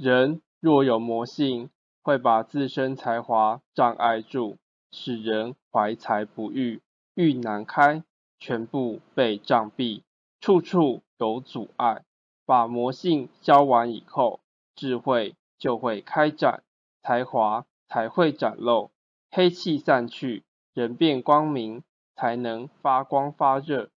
人若有魔性，会把自身才华障碍住，使人怀才不遇，遇难开，全部被障蔽，处处有阻碍。把魔性消完以后，智慧就会开展，才华才会展露，黑气散去，人变光明，才能发光发热。